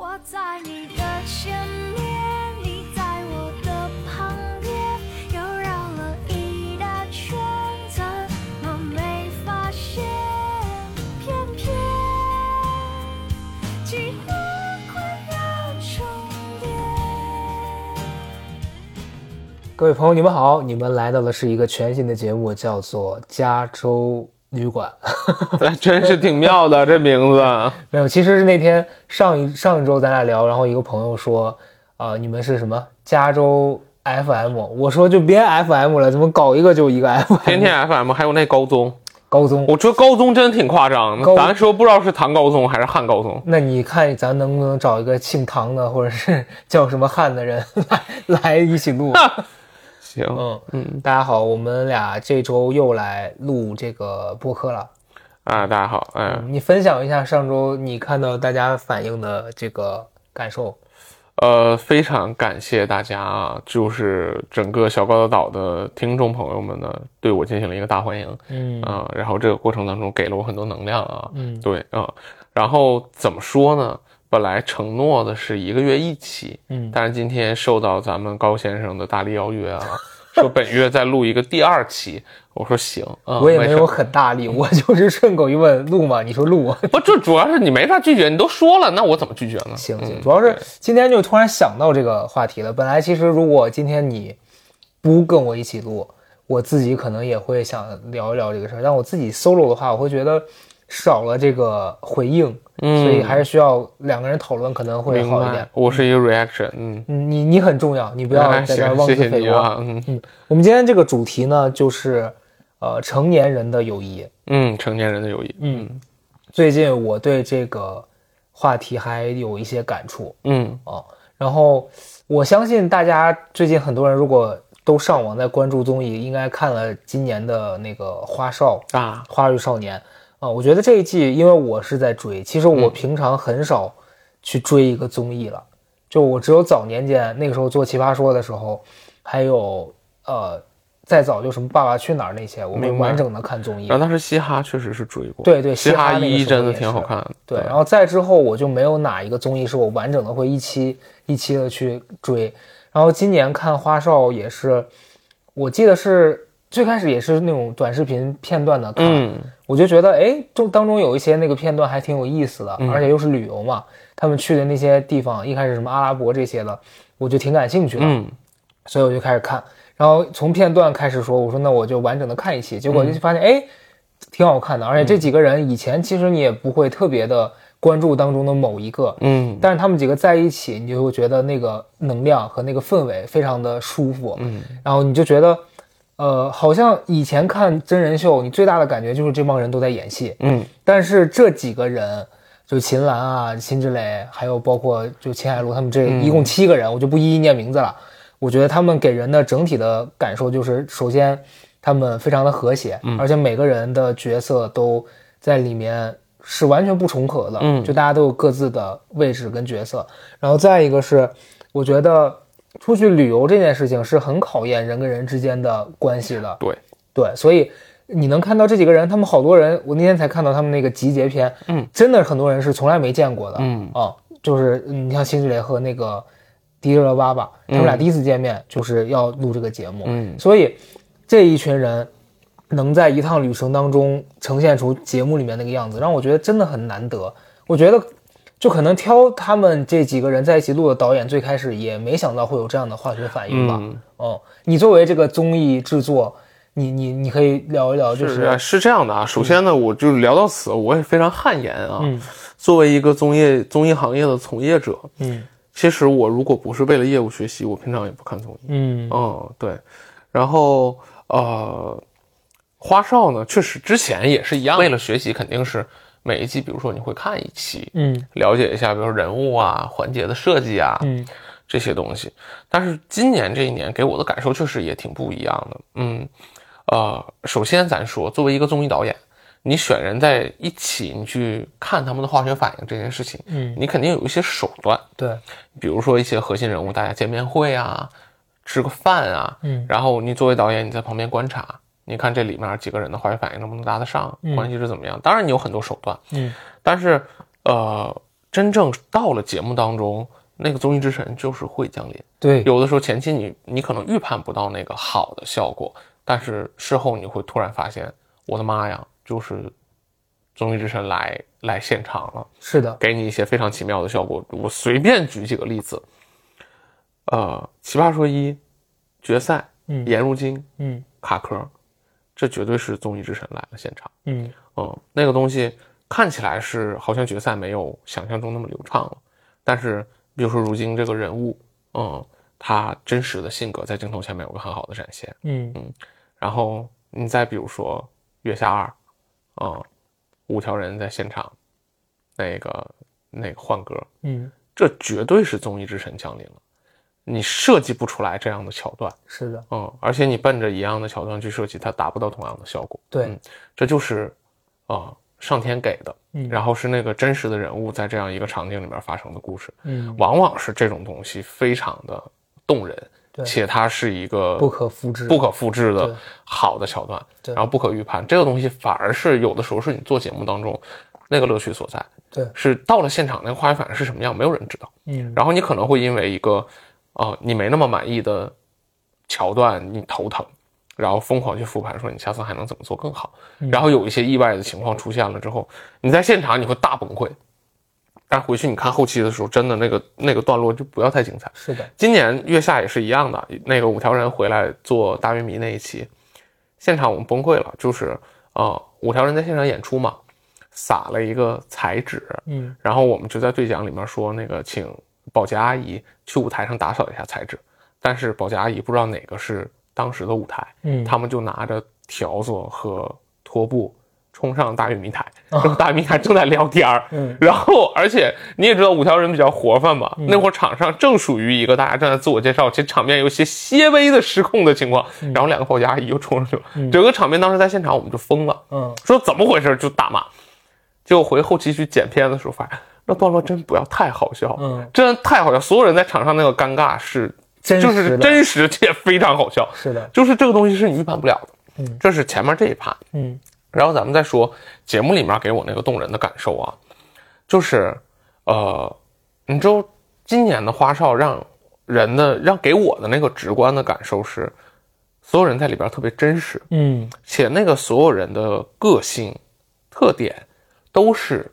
我在你的前面，你在我的旁边，又绕了一大圈，怎么没发现？偏偏计划快要重叠。各位朋友，你们好，你们来到的是一个全新的节目，叫做《加州旅馆》。哎，真是挺妙的这名字。没有，其实是那天上一上一周咱俩聊，然后一个朋友说，啊、你们是什么加州 FM？我说就别 FM 了，怎么搞一个就一个 FM？天天 FM 还有那高宗，高中。我觉得高宗真挺夸张的。咱说不知道是唐高宗还是汉高宗。那你看咱能不能找一个姓唐的，或者是叫什么汉的人来来一起录？行，嗯。嗯，大家好，我们俩这周又来录这个播客了。啊，大家好，哎，你分享一下上周你看到大家反映的这个感受。呃，非常感谢大家啊，就是整个小高的岛的听众朋友们呢，对我进行了一个大欢迎，嗯。啊、然后这个过程当中给了我很多能量啊，嗯。对啊、然后怎么说呢？本来承诺的是一个月一期，嗯但是今天受到咱们高先生的大力邀约啊，说本月再录一个第二期，我说行，啊、我也没有很大力，我就是顺口一问录吗？你说录。不，这主要是你没法拒绝，你都说了，那我怎么拒绝呢？行行，嗯主要是今天就突然想到这个话题了。本来其实如果今天你不跟我一起录，我自己可能也会想聊一聊这个事儿。但我自己 solo 的话，我会觉得少了这个回应，嗯所以还是需要两个人讨论可能会好一点。，我是一个 reaction，嗯，嗯，你你很重要，你不要哎在这儿妄自菲薄。啊，嗯我们今天这个主题呢，就是呃成年人的友谊。嗯，成年人的友谊，嗯，最近我对这个话题还有一些感触。嗯啊，然后我相信大家最近很多人如果都上网在关注综艺，应该看了今年的那个《花少啊，花儿与少年》啊、我觉得这一季，因为我是在追，其实我平常很少去追一个综艺了，就我只有早年间那个时候做《奇葩说》的时候，还有呃再早就什么《爸爸去哪儿》那些，我们完整的看综艺然。后当时嘻哈确实是追过，对对嘻嘻哈那个一真的挺好看的，对，然后再之后我就没有哪一个综艺是我完整的会一期一期的去追。然后今年看花少也是，我记得是最开始也是那种短视频片段的看，嗯我就觉得哎，中当中有一些那个片段还挺有意思的，嗯。而且又是旅游嘛，他们去的那些地方，一开始什么阿拉伯这些的，我就挺感兴趣的。嗯。所以我就开始看，然后从片段开始说，我说那我就完整的看一期，结果就发现哎、挺好看的，而且这几个人以前其实你也不会特别的关注当中的某一个，嗯。但是他们几个在一起，你就会觉得那个能量和那个氛围非常的舒服，嗯。然后你就觉得，呃，好像以前看真人秀，你最大的感觉就是这帮人都在演戏，嗯但是这几个人，就秦岚啊、辛芷蕾，还有包括就秦海璐他们这一共七个人，我就不一一念名字了。我觉得他们给人的整体的感受就是，首先他们非常的和谐，而且每个人的角色都在里面是完全不重合的，嗯就大家都有各自的位置跟角色。然后再一个是，我觉得出去旅游这件事情是很考验人跟人之间的关系的，对，对，所以你能看到这几个人，他们好多人，我那天才看到他们那个集结篇，嗯，真的很多人是从来没见过的，嗯。啊，就是你像辛芷蕾和那个迪丽热巴吧，他们俩第一次见面就是要录这个节目，嗯。所以这一群人能在一趟旅程当中呈现出节目里面那个样子，让我觉得真的很难得。我觉得就可能挑他们这几个人在一起录的导演，最开始也没想到会有这样的化学反应吧。嗯，哦，你作为这个综艺制作，你你你可以聊一聊，就是是啊是这样的啊。首先呢，我就聊到此，我也非常汗颜啊。嗯作为一个综艺综艺行业的从业者，嗯其实我如果不是为了业务学习，我平常也不看综艺。嗯嗯，对。然后呃，花少呢，确实之前也是一样，为了学习，肯定是每一季，比如说你会看一期，嗯了解一下，比如说人物啊、环节的设计啊，嗯这些东西。但是今年这一年给我的感受确实也挺不一样的。嗯，呃，首先咱说，作为一个综艺导演，你选人在一起，你去看他们的化学反应这件事情，嗯，你肯定有一些手段，对，比如说一些核心人物，大家见面会啊，吃个饭啊，嗯然后你作为导演，你在旁边观察，你看这里面几个人的化学反应能不能搭得上，关系是怎么样？当然你有很多手段，嗯但是呃，真正到了节目当中，那个综艺之神就是会降临。对，有的时候前期你你可能预判不到那个好的效果，但是事后你会突然发现，我的妈呀，就是综艺之神来来现场了，是的，给你一些非常奇妙的效果。我随便举几个例子，呃，奇葩说一决赛，嗯颜如晶、嗯卡壳，这绝对是综艺之神来了现场。嗯嗯，那个东西看起来是好像决赛没有想象中那么流畅了，但是比如说如今这个人物，嗯，他真实的性格在镜头前面有个很好的展现。嗯然后你再比如说月下二，啊、五条人在现场，那个那个换歌，嗯，这绝对是综艺之神降临了，你设计不出来这样的桥段，是的，嗯，而且你奔着一样的桥段去设计，它达不到同样的效果。对嗯，这就是啊、上天给的，嗯。然后是那个真实的人物在这样一个场景里面发生的故事，嗯，往往是这种东西非常的动人，对。且它是一个不可复制，不可复制的好的桥段，对。然后不可预判，这个东西反而是有的时候是你做节目当中那个乐趣所在，对，是到了现场那个化学反应是什么样，没有人知道，嗯。然后你可能会因为一个呃你没那么满意的桥段你头疼，然后疯狂去复盘说你下次还能怎么做更好，嗯。然后有一些意外的情况出现了之后，你在现场你会大崩溃，但回去你看后期的时候，真的那个那个段落就不要太精彩。是的，今年月下也是一样的，那个五条人回来做大玉米那一期，现场我们崩溃了，就是呃五条人在现场演出嘛，撒了一个彩纸，嗯。然后我们就在对讲里面说那个请保洁阿姨去舞台上打扫一下材质，但是保洁阿姨不知道哪个是当时的舞台，嗯，他们就拿着条子和拖布冲上大玉米台，然后大玉米台正在聊天儿，嗯。然后而且你也知道五条人比较活泛嘛，那会儿场上正属于一个大家正在自我介绍，其实场面有些些微的失控的情况，然后两个保洁阿姨又冲上去了，整个场面当时在现场我们就疯了，嗯说怎么回事就大骂，结果回后期去剪片的时候发现那段落真不要太好笑，嗯，真的太好笑，所有人在场上那个尴尬是就是真实且非常好笑，是的，就是这个东西是你预判不了的，嗯，这是前面这一趴，嗯。然后咱们再说节目里面给我那个动人的感受啊，就是呃，你知道今年的花少让人的让给我的那个直观的感受是，所有人在里边特别真实，嗯。且那个所有人的个性特点都是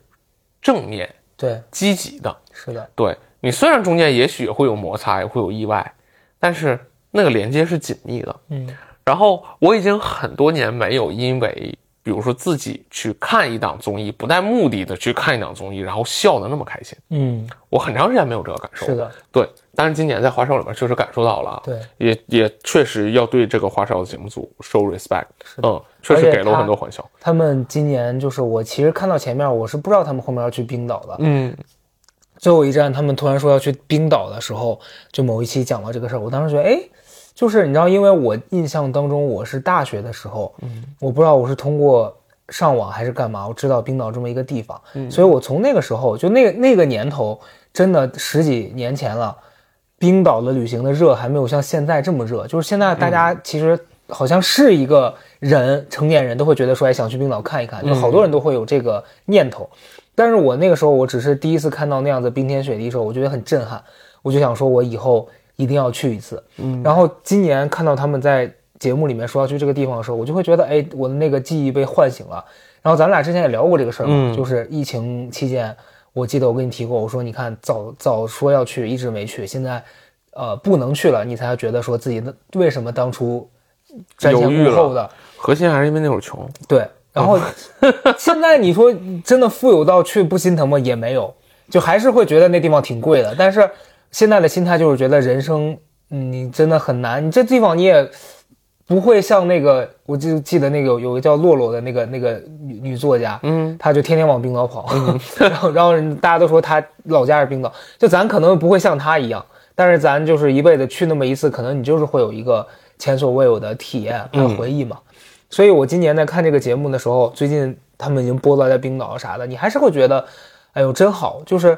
正面对，积极的。是的，对你虽然中间也许会有摩擦，也会有意外，但是那个连接是紧密的。嗯然后我已经很多年没有因为，比如说自己去看一档综艺，不带目的的去看一档综艺，然后笑的那么开心，嗯我很长时间没有这个感受。是，的，对。但是今年在华少里面确实感受到了，对，也也确实要对这个华少的节目组 show respect。嗯，确实给了我很多欢笑。他们今年就是我其实看到前面我是不知道他们后面要去冰岛的，嗯最后一站他们突然说要去冰岛的时候，就某一期讲到这个事儿，我当时觉得，哎，就是你知道，因为我印象当中我是大学的时候，嗯，我不知道我是通过上网还是干嘛，我知道冰岛这么一个地方，嗯。所以我从那个时候就那那个年头，真的十几年前了，冰岛的旅行的热还没有像现在这么热，就是现在大家其实好像是一个人，成年人都会觉得说，哎，想去冰岛看一看，就好多人都会有这个念头。但是我那个时候，我只是第一次看到那样子冰天雪地的时候，我觉得很震撼，我就想说，我以后一定要去一次。嗯，然后今年看到他们在节目里面说要去这个地方的时候，我就会觉得，哎，我的那个记忆被唤醒了。然后咱俩之前也聊过这个事儿嘛，嗯就是疫情期间，我记得我跟你提过，我说你看早早说要去，一直没去，现在呃不能去了，你才觉得说自己的为什么当初瞻前顾后的，核心还是因为那会儿穷。对，然后 现在你说真的富有到去不心疼吗？也没有，就还是会觉得那地方挺贵的。但是现在的心态就是觉得人生，嗯，你真的很难。你这地方你也不会像那个，我就记得那个有有个叫洛洛的那个那个女女作家，嗯，她就天天往冰岛跑，然后然后大家都说她老家是冰岛，就咱可能不会像她一样，但是咱就是一辈子去那么一次，可能你就是会有一个前所未有的体验和回忆嘛。所以我今年在看这个节目的时候，最近他们已经播了在冰岛啥的，你还是会觉得，哎呦真好，就是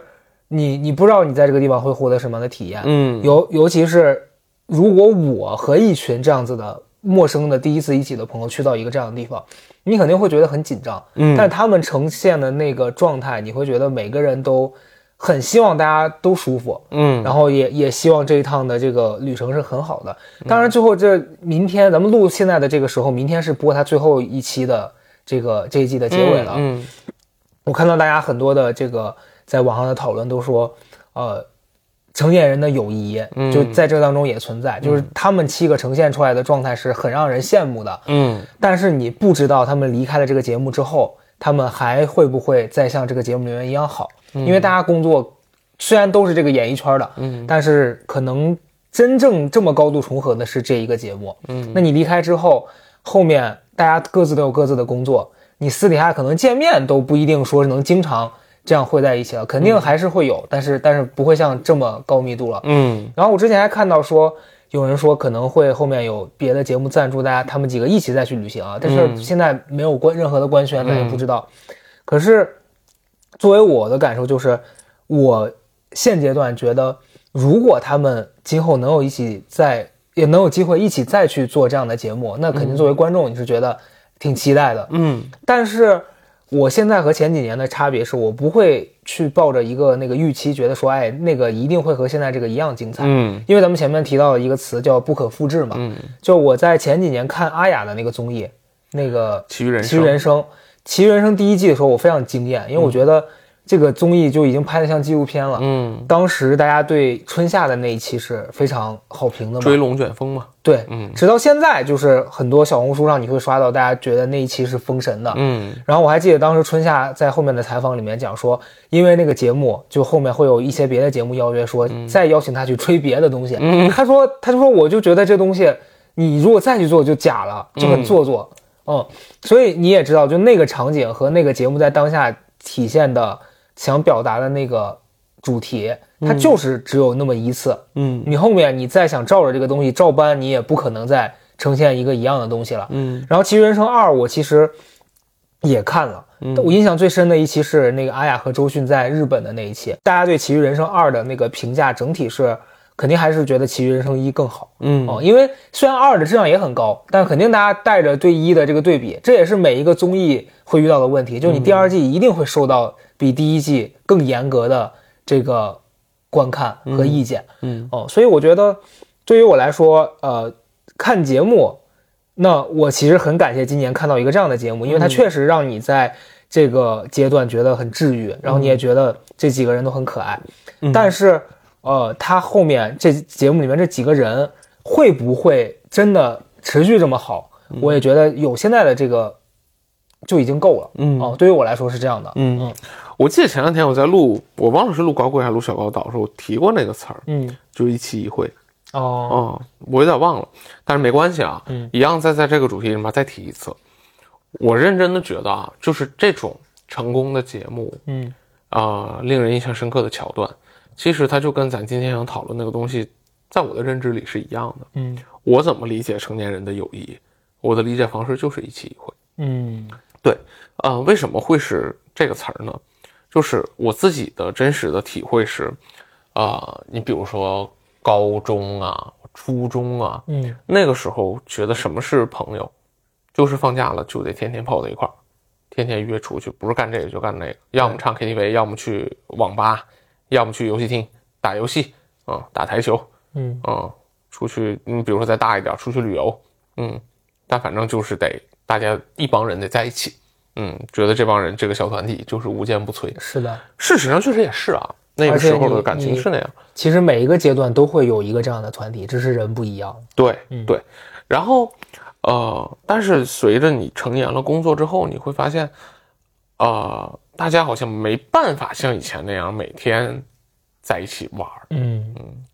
你你不知道你在这个地方会获得什么样的体验，嗯。尤尤其是如果我和一群这样子的陌生的第一次一起的朋友去到一个这样的地方，你肯定会觉得很紧张，嗯。但他们呈现的那个状态，你会觉得每个人都很希望大家都舒服，嗯，然后也也希望这一趟的这个旅程是很好的。当然，最后这明天咱们录现在的这个时候，明天是播它最后一期的这个这一季的结尾了。嗯。我看到大家很多的这个在网上的讨论都说，呃，成年人的友谊嗯就在这当中也存在，就是他们七个呈现出来的状态是很让人羡慕的。嗯但是你不知道他们离开了这个节目之后，他们还会不会再像这个节目里面一样好？因为大家工作虽然都是这个演艺圈的，嗯但是可能真正这么高度重合的是这一个节目。嗯，那你离开之后，后面大家各自都有各自的工作，你私底下可能见面都不一定说是能经常这样会在一起了，肯定还是会有，但是但是不会像这么高密度了。嗯然后我之前还看到说，有人说可能会后面有别的节目赞助大家，他们几个一起再去旅行啊，但是嗯现在没有关任何的官宣，咱也不知道。可是作为我的感受就是，我现阶段觉得，如果他们今后能有一起再也能有机会一起再去做这样的节目，那肯定作为观众你是觉得挺期待的。嗯但是我现在和前几年的差别是我不会去抱着一个那个预期，觉得说，哎，那个一定会和现在这个一样精彩。嗯。因为咱们前面提到了一个词叫不可复制嘛，嗯，就我在前几年看阿雅的那个综艺，那个《奇遇人生，奇遇人生》，《奇遇人生》第一季的时候，我非常惊艳，因为我觉得这个综艺就已经拍得像纪录片了。嗯，当时大家对春夏的那一期是非常好评的嘛，追龙卷风嘛，对，嗯。直到现在就是很多小红书上你会刷到大家觉得那一期是封神的，嗯。然后我还记得当时春夏在后面的采访里面讲说，因为那个节目就后面会有一些别的节目邀约说再邀请他去吹别的东西，嗯。他说他就说我就觉得这东西你如果再去做就假了，就很做作，嗯。所以你也知道，就那个场景和那个节目在当下体现的想表达的那个主题，它就是只有那么一次，嗯你后面你再想照着这个东西照搬，你也不可能再呈现一个一样的东西了。嗯然后《奇遇人生二》我其实也看了，我印象最深的一期是那个阿雅和周迅在日本的那一期，大家对《奇遇人生二》的那个评价整体是肯定还是觉得《奇遇人生一》更好。嗯哦，因为虽然二的质量也很高，但肯定大家带着对一的这个对比，这也是每一个综艺会遇到的问题，就你第二季一定会受到比第一季更严格的这个观看和意见。嗯哦，所以我觉得对于我来说，呃，看节目，那我其实很感谢今年看到一个这样的节目，因为它确实让你在这个阶段觉得很治愈，然后你也觉得这几个人都很可爱。但是，呃，他后面这节目里面这几个人会不会真的持续这么好？我也觉得有现在的这个就已经够了。嗯哦，对于我来说是这样的。嗯嗯，我记得前两天我在录，我忘了是录高贵还是录小高岛的时候，我提过那个词儿，嗯，就一期一会。哦，哦，我有点忘了，但是没关系啊，嗯一样再在这个主题里面再提一次。我认真的觉得啊，就是这种成功的节目，嗯啊、令人印象深刻的桥段，其实它就跟咱今天想讨论那个东西，在我的认知里是一样的。嗯我怎么理解成年人的友谊？我的理解方式就是一期一会。嗯对，呃，为什么会是这个词儿呢？就是我自己的真实的体会是，啊、你比如说高中啊、初中啊，嗯那个时候觉得什么是朋友，就是放假了就得天天泡在一块儿，天天约出去，不是干这个就干那个，要么唱 KTV，要么去网吧，要么去游戏厅打游戏，啊、打台球，嗯。嗯，出去，你比如说再大一点，出去旅游，嗯，但反正就是得大家一帮人得在一起，嗯，觉得这帮人这个小团体就是无坚不摧。是的。事实上确实也是啊，那个时候的感情是那样。其实每一个阶段都会有一个这样的团体，只是人不一样。对嗯对，然后呃，但是随着你成年了，工作之后，你会发现，呃，大家好像没办法像以前那样每天在一起玩儿。嗯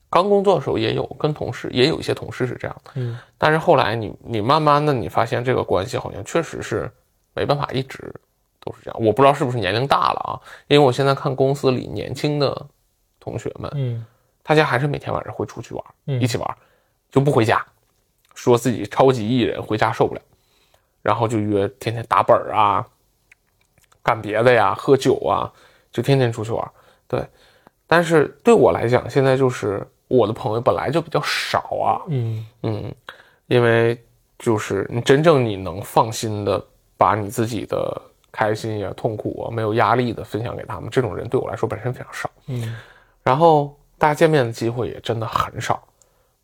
刚工作的时候也有跟同事，也有一些同事是这样的，嗯但是后来你你慢慢的你发现这个关系好像确实是没办法一直都是这样。我不知道是不是年龄大了啊，因为我现在看公司里年轻的同学们，嗯大家还是每天晚上会出去玩，嗯一起玩，就不回家，说自己超级艺人，回家受不了，然后就约天天打本儿啊，干别的呀，喝酒啊，就天天出去玩。对，但是对我来讲，现在就是我的朋友本来就比较少啊，嗯嗯，因为就是你真正你能放心的把你自己的开心呀、痛苦啊、没有压力的分享给他们，这种人对我来说本身非常少。嗯然后大家见面的机会也真的很少，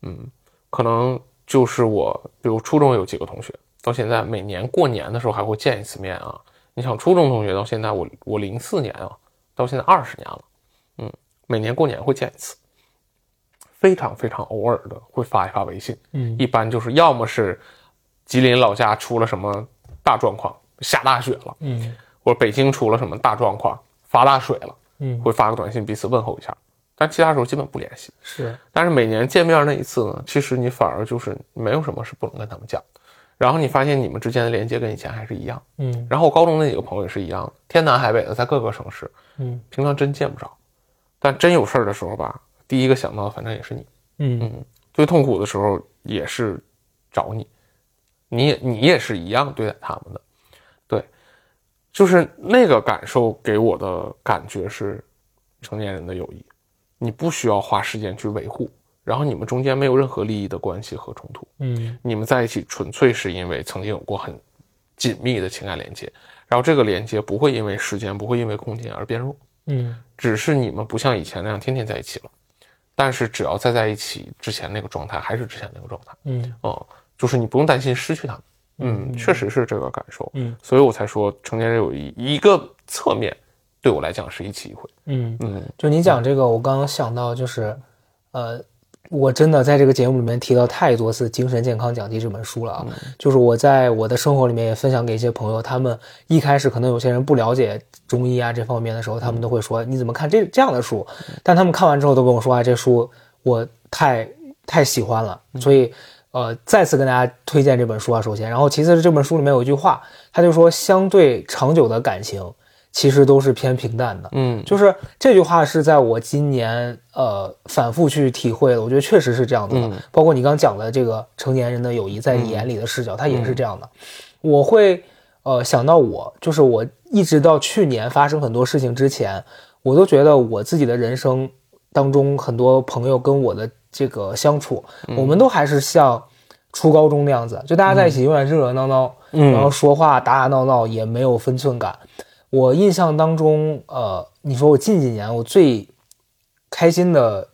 嗯，可能就是我，比如初中有几个同学，到现在每年过年的时候还会见一次面啊。你想初中同学到现在我我零四年啊，到现在二十年了，嗯，每年过年会见一次，非常非常偶尔的会发一发微信，嗯一般就是要么是吉林老家出了什么大状况，下大雪了，嗯。或者北京出了什么大状况，发大水了，嗯，会发个短信彼此问候一下，但其他时候基本不联系。是。但是每年见面那一次呢，其实你反而就是没有什么是不能跟他们讲，然后你发现你们之间的连接跟以前还是一样。嗯。然后我高中那几个朋友也是一样的，天南海北的，在各个城市，嗯。平常真见不着，但真有事儿的时候吧，第一个想到的反正也是你，嗯。最痛苦的时候也是找你，你也你也是一样对待他们的，对，就是那个感受给我的感觉是成年人的友谊，你不需要花时间去维护，然后你们中间没有任何利益的关系和冲突，嗯。你们在一起纯粹是因为曾经有过很紧密的情感连接，然后这个连接不会因为时间，不会因为空间而变弱，嗯。只是你们不像以前那样天天在一起了，但是只要再在一起之前那个状态还是之前那个状态，嗯。哦、就是你不用担心失去他们，嗯，确实是这个感受，嗯，所以我才说成年人有一一个侧面对我来讲是一期一会，嗯，嗯就你讲这个，我刚刚想到就是，呃，我真的在这个节目里面提到太多次《精神健康讲记》这本书了啊。就是我在我的生活里面也分享给一些朋友，他们一开始可能有些人不了解中医啊这方面的时候，他们都会说你怎么看这这样的书？但他们看完之后都跟我说，啊，这书我太太喜欢了，所以。呃，再次跟大家推荐这本书啊，首先，然后其次是这本书里面有一句话，他就说，相对长久的感情，其实都是偏平淡的。嗯就是这句话是在我今年呃反复去体会的，我觉得确实是这样子的。嗯包括你刚讲的这个成年人的友谊，在你眼里的视角，它也是这样的。我会呃想到我，就是我一直到去年发生很多事情之前，我都觉得我自己的人生当中很多朋友跟我的这个相处，我们都还是像初高中那样子，就大家在一起永远热热闹闹，嗯。然后说话打打闹闹也没有分寸感。我印象当中，呃，你说我近几年我最开心的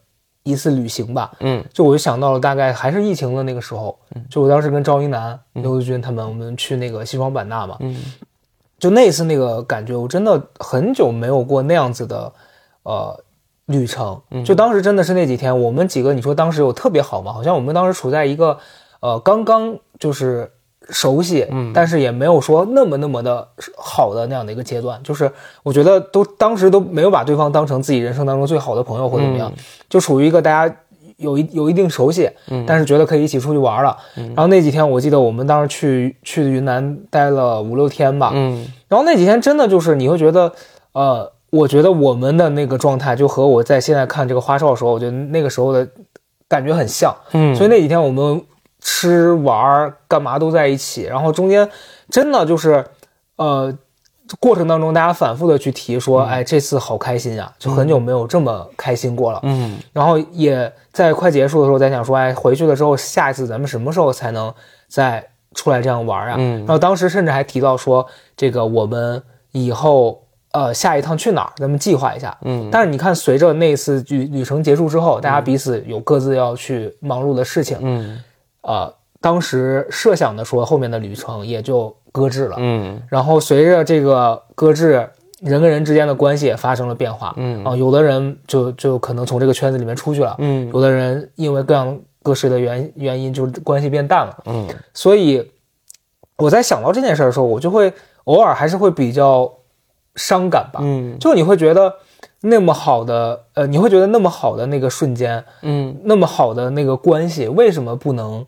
一次旅行吧，嗯。就我就想到了，大概还是疫情的那个时候，就我当时跟赵一楠、刘子君他们，我们去那个西双版纳嘛，嗯。就那次那个感觉，我真的很久没有过那样子的，呃，旅程。就当时真的是那几天，我们几个，你说当时有特别好吗？好像我们当时处在一个，呃，刚刚就是熟悉，但是也没有说那么那么的好的那样的一个阶段。就是我觉得都当时都没有把对方当成自己人生当中最好的朋友或者怎么样，就处于一个大家。有一有一定熟悉，但是觉得可以一起出去玩了。然后那几天，我记得我们当时去去云南待了五六天吧。嗯然后那几天真的就是你会觉得，呃，我觉得我们的那个状态就和我在现在看这个花少的时候，我觉得那个时候的感觉很像。嗯所以那几天我们吃玩干嘛都在一起，然后中间真的就是，呃，过程当中大家反复的去提说，哎，这次好开心呀，就很久没有这么开心过了。嗯然后也在快结束的时候在想说，哎，回去了之后，下一次咱们什么时候才能再出来这样玩啊？嗯然后当时甚至还提到说，这个我们以后呃下一趟去哪儿，咱们计划一下。嗯但是你看，随着那次旅旅程结束之后，大家彼此有各自要去忙碌的事情，嗯呃，当时设想的说后面的旅程也就搁置了。嗯然后随着这个搁置，人跟人之间的关系也发生了变化。嗯啊，有的人就就可能从这个圈子里面出去了，嗯有的人因为各样各式的原原因，就是关系变淡了。嗯所以我在想到这件事的时候，我就会偶尔还是会比较伤感吧。嗯。就你会觉得那么好的，呃，你会觉得那么好的那个瞬间，嗯。那么好的那个关系，为什么不能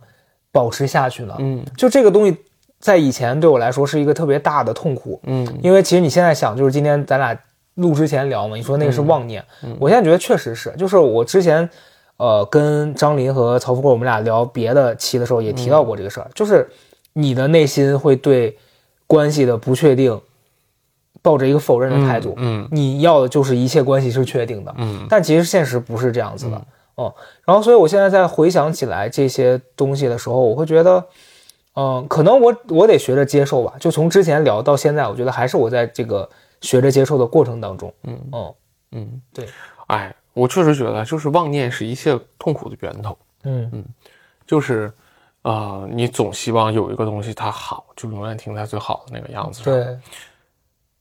保持下去呢？嗯。就这个东西，在以前对我来说是一个特别大的痛苦。嗯。因为其实你现在想，就是今天咱俩录之前聊嘛，你说那个是妄念，我现在觉得确实是，就是我之前，呃，跟张林和曹富贵我们俩聊别的期的时候也提到过这个事儿，就是你的内心会对关系的不确定抱着一个否认的态度，嗯你要的就是一切关系是确定的，嗯但其实现实不是这样子的，哦，然后所以我现在在回想起来这些东西的时候，我会觉得，嗯，可能我我得学着接受吧。就从之前聊到现在，我觉得还是我在这个学着接受的过程当中。嗯嗯嗯，对，哎，我确实觉得，就是妄念是一切痛苦的源头。嗯嗯就是，呃，你总希望有一个东西它好，就永远停在最好的那个样子上。对，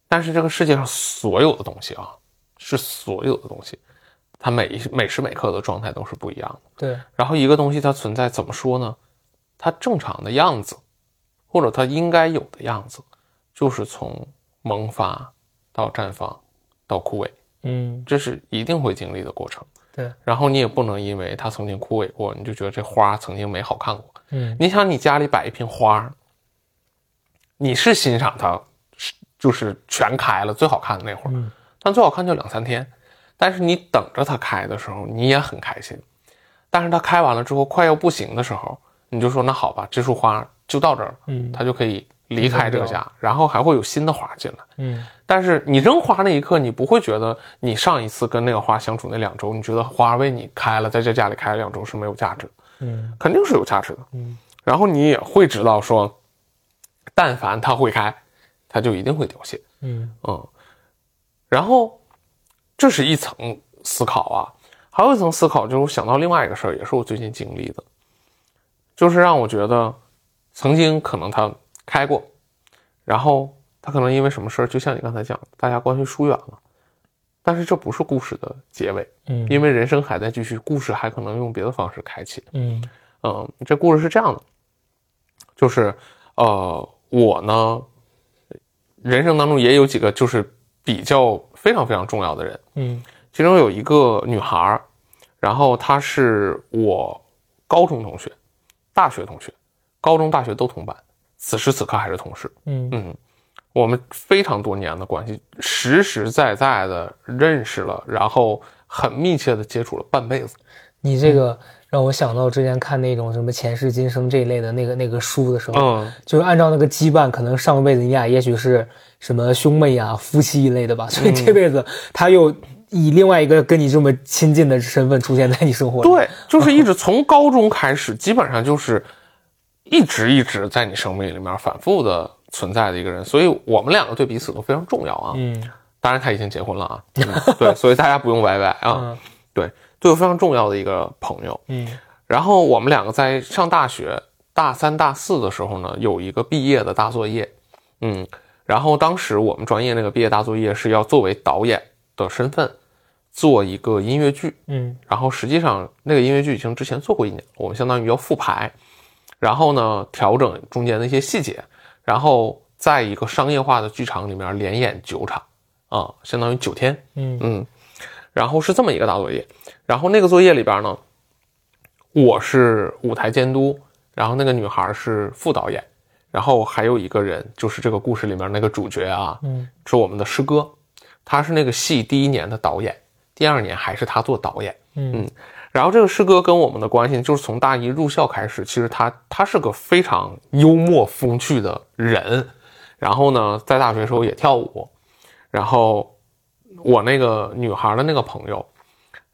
但是这个世界上所有的东西啊，是所有的东西，它每一每时每刻的状态都是不一样的。对，然后一个东西它存在怎么说呢？它正常的样子，或者它应该有的样子，就是从萌发到绽放到枯萎，嗯这是一定会经历的过程。对，然后你也不能因为它曾经枯萎过，你就觉得这花曾经没好看过。嗯你想，你家里摆一瓶花，你是欣赏它，是就是全开了最好看的那会儿，嗯但最好看就两三天。但是你等着它开的时候，你也很开心。但是它开完了之后，快要不行的时候，你就说那好吧，这束花就到这儿了，嗯它就可以离开这个家，然后还会有新的花进来。嗯但是你扔花那一刻，你不会觉得你上一次跟那个花相处那两周，你觉得花为你开了，在这家里开了两周是没有价值的，嗯肯定是有价值的。嗯，然后你也会知道说，但凡它会开，它就一定会凋谢。嗯。嗯，然后这是一层思考啊，还有一层思考就是我想到另外一个事儿，也是我最近经历的，就是让我觉得曾经可能它开过，然后它可能因为什么事儿，就像你刚才讲的，大家关系疏远了，但是这不是故事的结尾，嗯。因为人生还在继续，故事还可能用别的方式开启。嗯。嗯，这故事是这样的，就是呃，我呢，人生当中也有几个就是比较非常非常重要的人，嗯其中有一个女孩儿，然后她是我高中同学、大学同学，高中、大学都同班，此时此刻还是同事。嗯嗯，我们非常多年的关系，实实在在的认识了，然后很密切的接触了半辈子。你这个让我想到之前看那种什么前世今生这一类的那个那个书的时候，嗯，就是按照那个羁绊，可能上辈子你俩也许是什么兄妹呀、夫妻一类的吧，所以这辈子他又以另外一个跟你这么亲近的身份出现在你生活里。对，就是一直从高中开始，基本上就是一直一直在你生命里面反复的存在的一个人，所以我们两个对彼此都非常重要啊。嗯当然他已经结婚了啊，嗯对，所以大家不用歪歪啊。嗯对，对我非常重要的一个朋友。嗯。然后我们两个在上大学大三、大四的时候呢，有一个毕业的大作业，嗯，然后当时我们专业那个毕业大作业是要作为导演的身份做一个音乐剧，嗯。然后实际上那个音乐剧已经之前做过一年，我们相当于要复排，然后呢调整中间的一些细节，然后在一个商业化的剧场里面连演九场，啊，相当于九天，嗯。嗯，然后是这么一个大作业，然后那个作业里边呢，我是舞台监督，然后那个女孩是副导演，然后还有一个人就是这个故事里面那个主角啊，嗯是我们的师哥，他是那个戏第一年的导演，第二年还是他做导演。嗯然后这个师哥跟我们的关系就是从大一入校开始，其实他他是个非常幽默风趣的人，然后呢，在大学时候也跳舞，然后我那个女孩的那个朋友，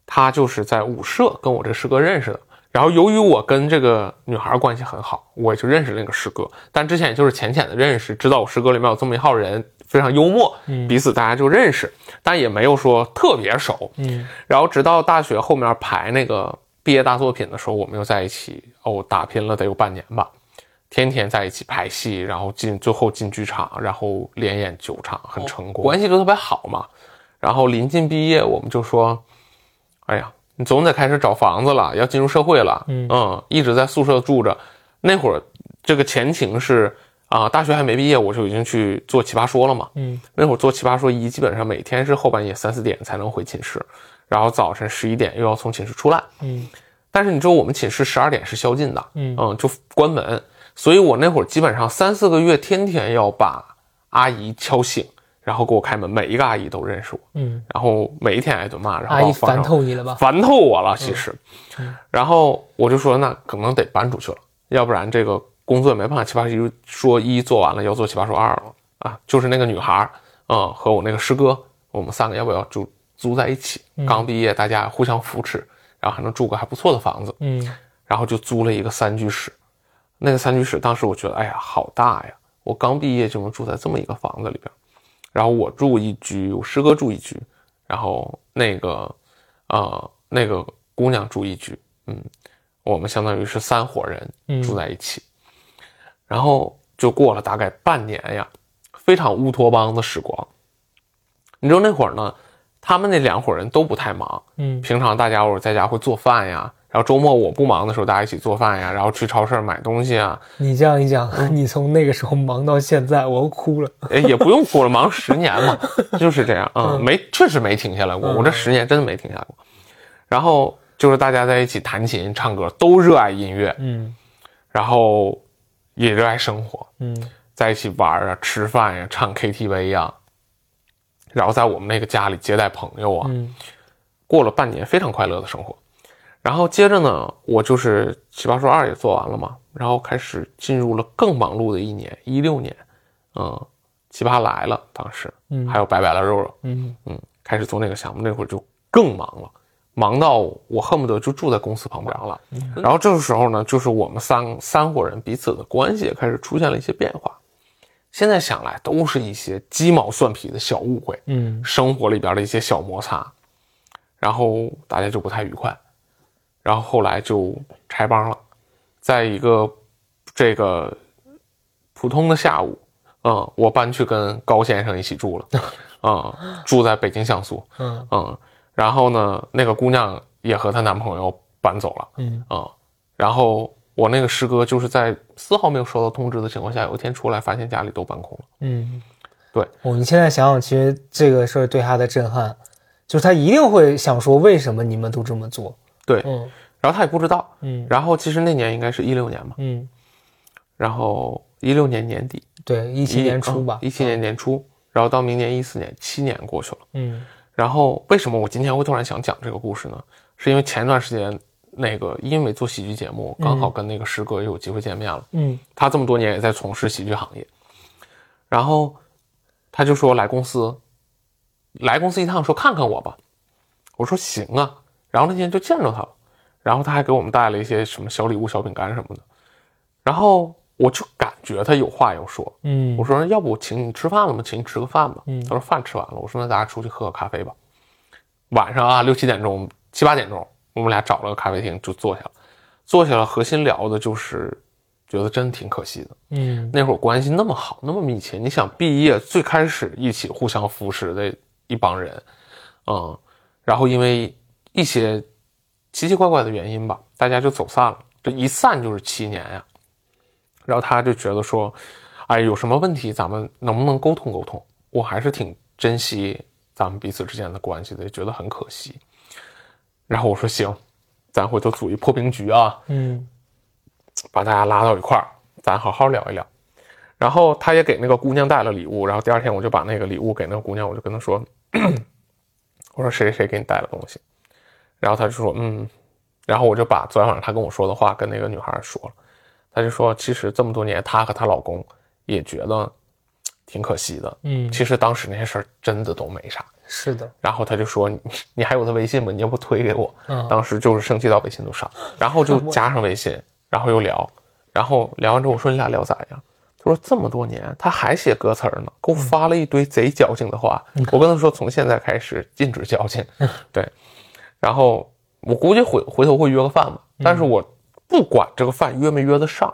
她就是在舞社跟我这师哥认识的。然后由于我跟这个女孩关系很好，我也就认识那个师哥，但之前也就是浅浅的认识，知道我师哥里面有这么一号人，非常幽默，彼此大家就认识，但也没有说特别熟。嗯然后直到大学后面排那个毕业大作品的时候，我们又在一起哦，打拼了得有半年吧，天天在一起排戏，然后进最后进剧场，然后连演九场，很成功，关系就特别好嘛。然后临近毕业，我们就说，哎呀，你总得开始找房子了，要进入社会了，嗯。一直在宿舍住着。那会儿这个前情是啊、大学还没毕业，我就已经去做奇葩说了嘛，嗯。那会儿做奇葩说一，基本上每天是后半夜三四点才能回寝室，然后早晨十一点又要从寝室出来。嗯。但是你知道我们寝室十二点是宵禁的，嗯就关门，所以我那会儿基本上三四个月，天天要把阿姨敲醒，然后给我开门，每一个阿姨都认识我，嗯，然后每一天挨顿骂，然后阿姨烦透你了吧？烦透我了，其实。然后我就说，那可能得搬出去了，要不然这个工作也没办法。奇葩说一做完了，要做七八说二了啊，就是那个女孩儿，嗯，和我那个师哥，我们三个要不要就租在一起？刚毕业，大家互相扶持，然后还能住个还不错的房子，嗯然后就租了一个三居室，那个三居室，当时我觉得，哎呀，好大呀！我刚毕业就能住在这么一个房子里边，然后我住一居，我师哥住一居，然后那个，呃，那个姑娘住一居，嗯，我们相当于是三伙人住在一起，然后就过了大概半年呀，非常乌托邦的时光。你知道那会儿呢，他们那两伙人都不太忙，嗯。平常大家伙在家会做饭呀，然后周末我不忙的时候，大家一起做饭呀，然后去超市买东西啊，你这样一讲，嗯 你从那个时候忙到现在，我要哭了。哎，也不用哭了，忙十年嘛，就是这样啊、嗯，没确实没停下来过，嗯我这十年真的没停下来过。然后就是大家在一起弹琴、唱歌，都热爱音乐，嗯然后也热爱生活，嗯在一起玩啊、吃饭呀、唱 KTV 呀，然后在我们那个家里接待朋友啊，嗯过了半年非常快乐的生活。然后接着呢，我就是《奇葩说二》也做完了嘛，然后开始进入了更忙碌的一年，一六年，嗯，奇葩来了，当时，嗯还有白白了肉肉，嗯嗯，开始做那个项目，那会儿就更忙了，忙到我恨不得就住在公司旁边了。然后这个时候呢，就是我们三三伙人彼此的关系也开始出现了一些变化。现在想来，都是一些鸡毛蒜皮的小误会，嗯生活里边的一些小摩擦，然后大家就不太愉快，然后后来就拆帮了，在一个这个普通的下午，嗯，我搬去跟高先生一起住了，嗯，住在北京像素，嗯嗯，然后呢，那个姑娘也和她男朋友搬走了，嗯嗯，然后我那个师哥就是在丝毫没有收到通知的情况下，有一天出来发现家里都搬空了。嗯，对。我们现在想想，其实这个事儿对他的震撼，就是他一定会想说，为什么你们都这么做？对，嗯然后他也不知道，嗯然后其实那年应该是一六年嘛，嗯，然后一六年年底，对，一七年初吧。一七年年初，然后到明年一四年，七年过去了。嗯然后为什么我今天会突然想讲这个故事呢？是因为前段时间那个因为做喜剧节目，刚好跟那个师哥又有机会见面了。嗯他这么多年也在从事喜剧行业，然后他就说来公司，来公司一趟，说看看我吧。我说行啊，然后那天就见着他了，然后他还给我们带了一些什么小礼物、小饼干什么的，然后我就感觉他有话要说，嗯，我说要不我请你吃饭了吗？请你吃个饭吧。嗯他说饭吃完了。我说那咱俩出去喝个咖啡吧。晚上啊六七点钟、七八点钟，我们俩找了个咖啡厅就坐下了。坐下了，核心聊的就是觉得真挺可惜的。嗯那会儿关系那么好，那么密切。你想毕业最开始一起互相扶持的一帮人，嗯，然后因为一些奇奇怪怪的原因吧，大家就走散了。这一散就是七年呀。然后他就觉得说，哎，有什么问题咱们能不能沟通沟通？我还是挺珍惜咱们彼此之间的关系的，也觉得很可惜。然后我说行，咱回头组一破冰局啊，嗯 把大家拉到一块儿，咱好好聊一聊。然后他也给那个姑娘带了礼物，然后第二天我就把那个礼物给那个姑娘，我就跟她说，我说谁谁谁给你带了东西，然后他就说嗯，然后我就把昨天晚上他跟我说的话跟那个女孩说了，他就说其实这么多年她和她老公也觉得挺可惜的，嗯，其实当时那些事儿真的都没啥。是的。然后他就说：“你你还有他微信吗？你要不推给我？”嗯当时就是生气到微信都删，然后就 加上微信，然后又聊，然后聊完之后我说：“你俩聊咋样？”他说：“这么多年他还写歌词呢，给我发了一堆贼矫情的话。我跟他说：“从现在开始禁止矫情。”对，然后我估计回回头会约个饭吧，但是我不管这个饭约没约得上，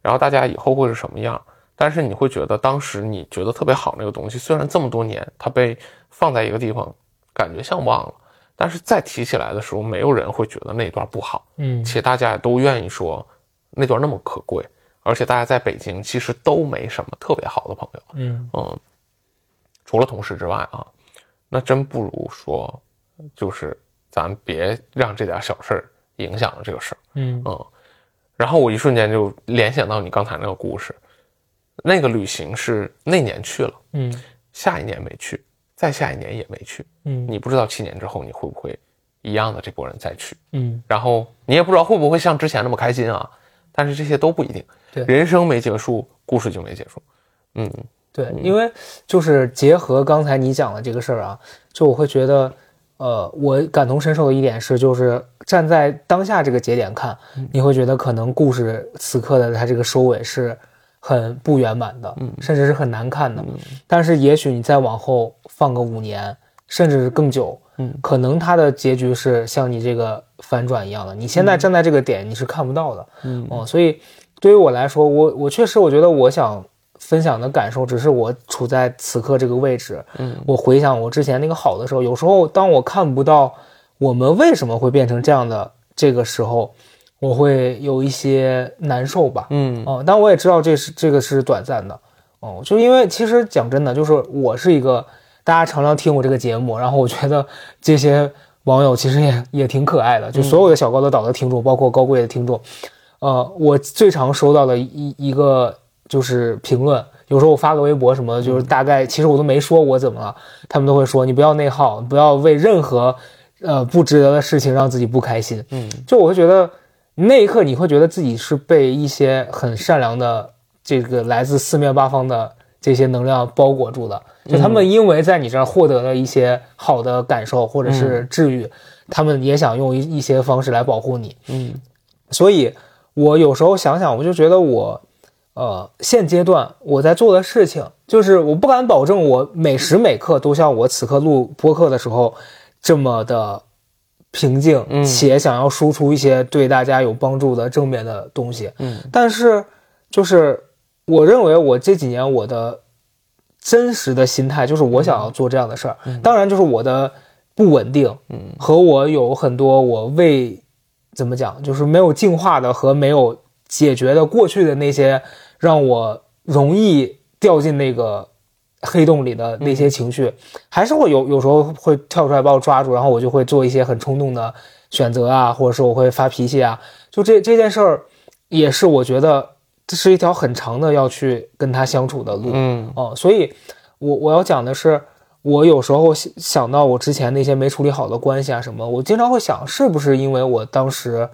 然后大家以后会是什么样。但是你会觉得当时你觉得特别好那个东西，虽然这么多年它被放在一个地方，感觉像忘了，但是再提起来的时候，没有人会觉得那段不好，嗯。且大家也都愿意说那段那么可贵，而且大家在北京其实都没什么特别好的朋友，嗯。嗯，除了同事之外啊，那真不如说，就是咱别让这点小事儿影响了这个事儿。嗯。嗯，然后我一瞬间就联想到你刚才那个故事，那个旅行是那年去了，嗯下一年没去，再下一年也没去，嗯。你不知道七年之后你会不会一样的这波人再去，嗯。然后你也不知道会不会像之前那么开心啊，但是这些都不一定，对。人生没结束，故事就没结束，嗯。对，因为就是结合刚才你讲的这个事儿啊，就我会觉得，呃，我感同身受的一点是，就是站在当下这个节点看，你会觉得可能故事此刻的它这个收尾是很不圆满的，甚至是很难看的。但是也许你再往后放个五年，甚至是更久，嗯，可能它的结局是像你这个反转一样的。你现在站在这个点，你是看不到的，嗯哦，所以对于我来说，我我确实我觉得我想分享的感受，只是我处在此刻这个位置，嗯，我回想我之前那个好的时候，有时候当我看不到我们为什么会变成这样的这个时候，我会有一些难受吧，嗯。哦，但我也知道这是这个是短暂的，哦，就因为其实讲真的，就是我是一个大家常常听我这个节目，然后我觉得这些网友其实也也挺可爱的，就所有的小高的岛的听众，包括高贵的听众，呃，我最常收到的一一个就是评论，有时候我发个微博什么的，就是大概其实我都没说我怎么了，他们都会说你不要内耗，不要为任何呃不值得的事情让自己不开心，嗯。就我会觉得那一刻你会觉得自己是被一些很善良的这个来自四面八方的这些能量包裹住的，就他们因为在你这儿获得了一些好的感受或者是治愈，他们也想用一一些方式来保护你，嗯。所以我有时候想想，我就觉得我，呃，现阶段我在做的事情，就是我不敢保证我每时每刻都像我此刻录播客的时候这么的平静，嗯且想要输出一些对大家有帮助的正面的东西。嗯但是，就是我认为我这几年我的真实的心态就是我想要做这样的事儿。当然，就是我的不稳定，嗯和我有很多我未怎么讲，就是没有进化的和没有解决的过去的那些让我容易掉进那个黑洞里的那些情绪，还是会有有时候会跳出来把我抓住，然后我就会做一些很冲动的选择啊，或者是我会发脾气啊。就这这件事儿，也是我觉得这是一条很长的要去跟他相处的路。嗯。哦，所以我我要讲的是，我有时候想想到我之前那些没处理好的关系啊什么，我经常会想，是不是因为我当时，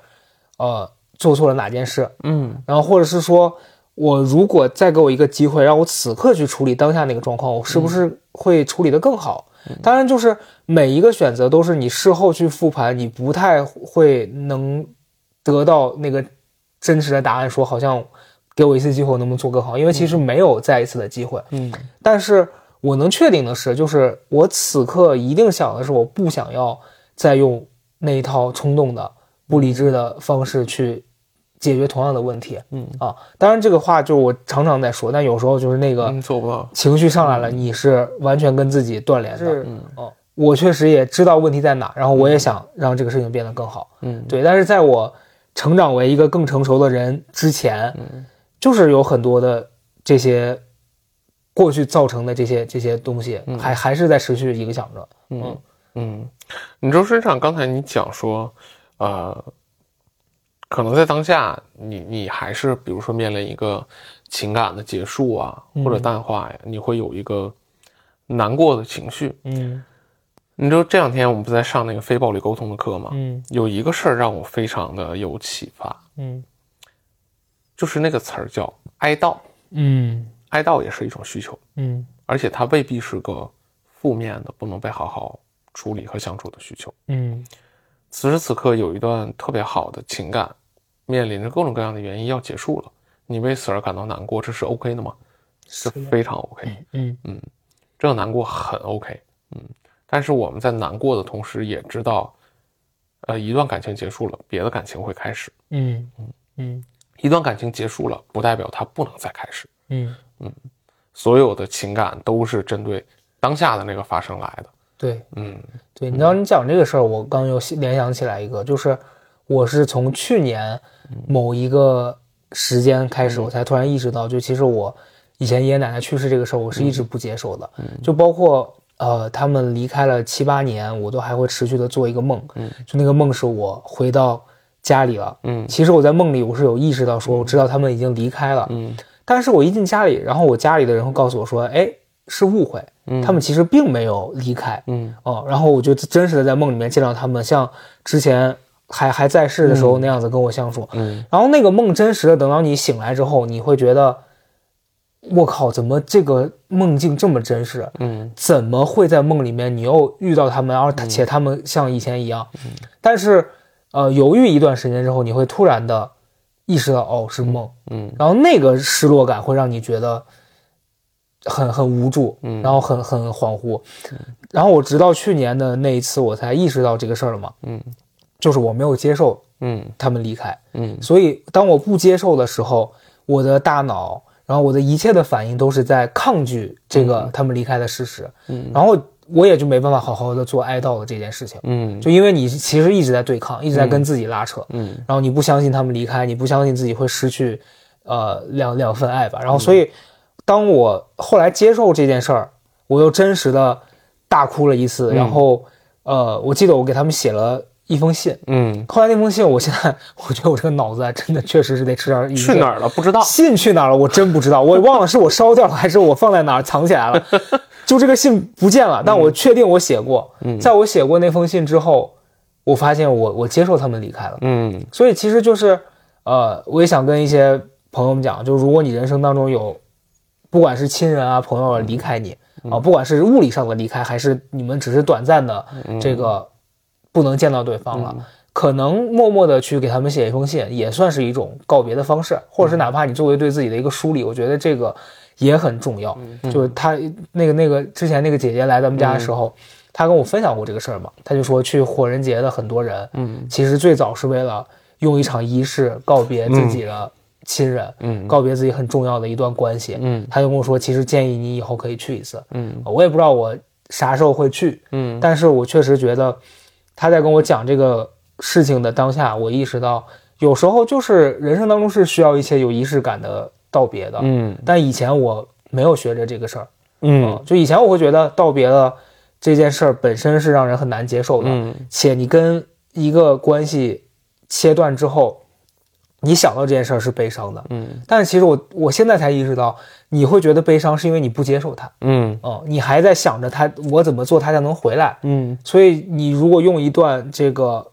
呃，做错了哪件事，嗯。然后或者是说我如果再给我一个机会，让我此刻去处理当下那个状况，我是不是会处理得更好？当然，就是每一个选择都是你事后去复盘，你不太会能得到那个真实的答案，说好像给我一次机会，我能不能做更好？因为其实没有再一次的机会。嗯但是我能确定的是，就是我此刻一定想的是，我不想要再用那一套冲动的、不理智的方式去解决同样的问题。嗯啊，当然这个话就是我常常在说，但有时候就是那个嗯，做不到。情绪上来了，你是完全跟自己断联的。嗯是哦，我确实也知道问题在哪，然后我也想让这个事情变得更好。嗯对，但是在我成长为一个更成熟的人之前，嗯就是有很多的这些过去造成的这些这些东西，还还是在持续影响着。嗯嗯，你周身上刚才你讲说，呃，可能在当下你你还是比如说面临一个情感的结束啊，或者淡化呀，你会有一个难过的情绪。嗯。你知道这两天我们不在上那个非暴力沟通的课吗？嗯。有一个事儿让我非常的有启发，嗯。就是那个词儿叫哀悼。嗯。哀悼也是一种需求，嗯。而且它未必是个负面的、不能被好好处理和相处的需求。嗯此时此刻有一段特别好的情感，面临着各种各样的原因要结束了，你为此而感到难过，这是 OK 的吗？是非常 OK，嗯嗯。这个难过很 OK，嗯，但是我们在难过的同时也知道，呃，一段感情结束了，别的感情会开始，嗯嗯。嗯。一段感情结束了，不代表它不能再开始，嗯。嗯，所有的情感都是针对当下的那个发生来的，对。嗯。对，你知道你讲这个事儿，我刚又联想起来一个，就是我是从去年某一个时间开始，我才突然意识到，就其实我以前爷爷奶奶去世这个事儿，我是一直不接受的，就包括呃他们离开了七八年，我都还会持续的做一个梦，就那个梦是我回到家里了，嗯。其实我在梦里我是有意识到说，我知道他们已经离开了，嗯。但是我一进家里，然后我家里的人会告诉我说，哎，是误会，他们其实并没有离开，嗯哦，然后我就真实的在梦里面见到他们，像之前还还在世的时候那样子跟我相处。嗯然后那个梦真实的，等到你醒来之后，你会觉得我靠，怎么这个梦境这么真实？嗯怎么会在梦里面你又遇到他们，而且他们像以前一样？嗯但是，呃，犹豫一段时间之后，你会突然的意识到，哦，是梦。嗯然后那个失落感会让你觉得很很无助，嗯。然后很很恍惚。然后我直到去年的那一次，我才意识到这个事儿了嘛，嗯。就是我没有接受嗯。他们离开。嗯。所以当我不接受的时候，我的大脑，然后我的一切的反应都是在抗拒这个他们离开的事实，嗯。然后我也就没办法好好的做哀悼的这件事情，嗯。就因为你其实一直在对抗，一直在跟自己拉扯，嗯。然后你不相信他们离开，你不相信自己会失去，呃，两两份爱吧。然后，所以当我后来接受这件事儿，我又真实的大哭了一次。然后，呃，我记得我给他们写了一封信。嗯，后来那封信，我现在我觉得我这个脑子啊，真的确实是得吃点去哪儿了？不知道。信去哪儿了？我真不知道，我忘了是我烧掉了还是我放在哪儿 藏起来了。就这个信不见了，但我确定我写过。嗯在我写过那封信之后，我发现我我接受他们离开了。嗯所以其实就是，呃，我也想跟一些朋友们讲，就如果你人生当中有，不管是亲人啊、朋友啊离开你啊，不管是物理上的离开，还是你们只是短暂的这个不能见到对方了，可能默默的去给他们写一封信，也算是一种告别的方式，或者是哪怕你作为对自己的一个梳理，我觉得这个也很重要。就是他那个那个之前那个姐姐来咱们家的时候。她跟我分享过这个事儿嘛，她就说去火人节的很多人，嗯。其实最早是为了用一场仪式告别自己的亲人，嗯。告别自己很重要的一段关系。嗯。他就跟我说，其实建议你以后可以去一次。嗯。我也不知道我啥时候会去，嗯。但是我确实觉得他在跟我讲这个事情的当下，我意识到有时候就是人生当中是需要一些有仪式感的道别的。嗯。但以前我没有学着这个事儿，嗯。就以前我会觉得道别了这件事儿本身是让人很难接受的，嗯。且你跟一个关系切断之后，你想到这件事儿是悲伤的。嗯但是其实我我现在才意识到，你会觉得悲伤是因为你不接受它，嗯哦、你还在想着他我怎么做他才能回来。嗯所以你如果用一段这个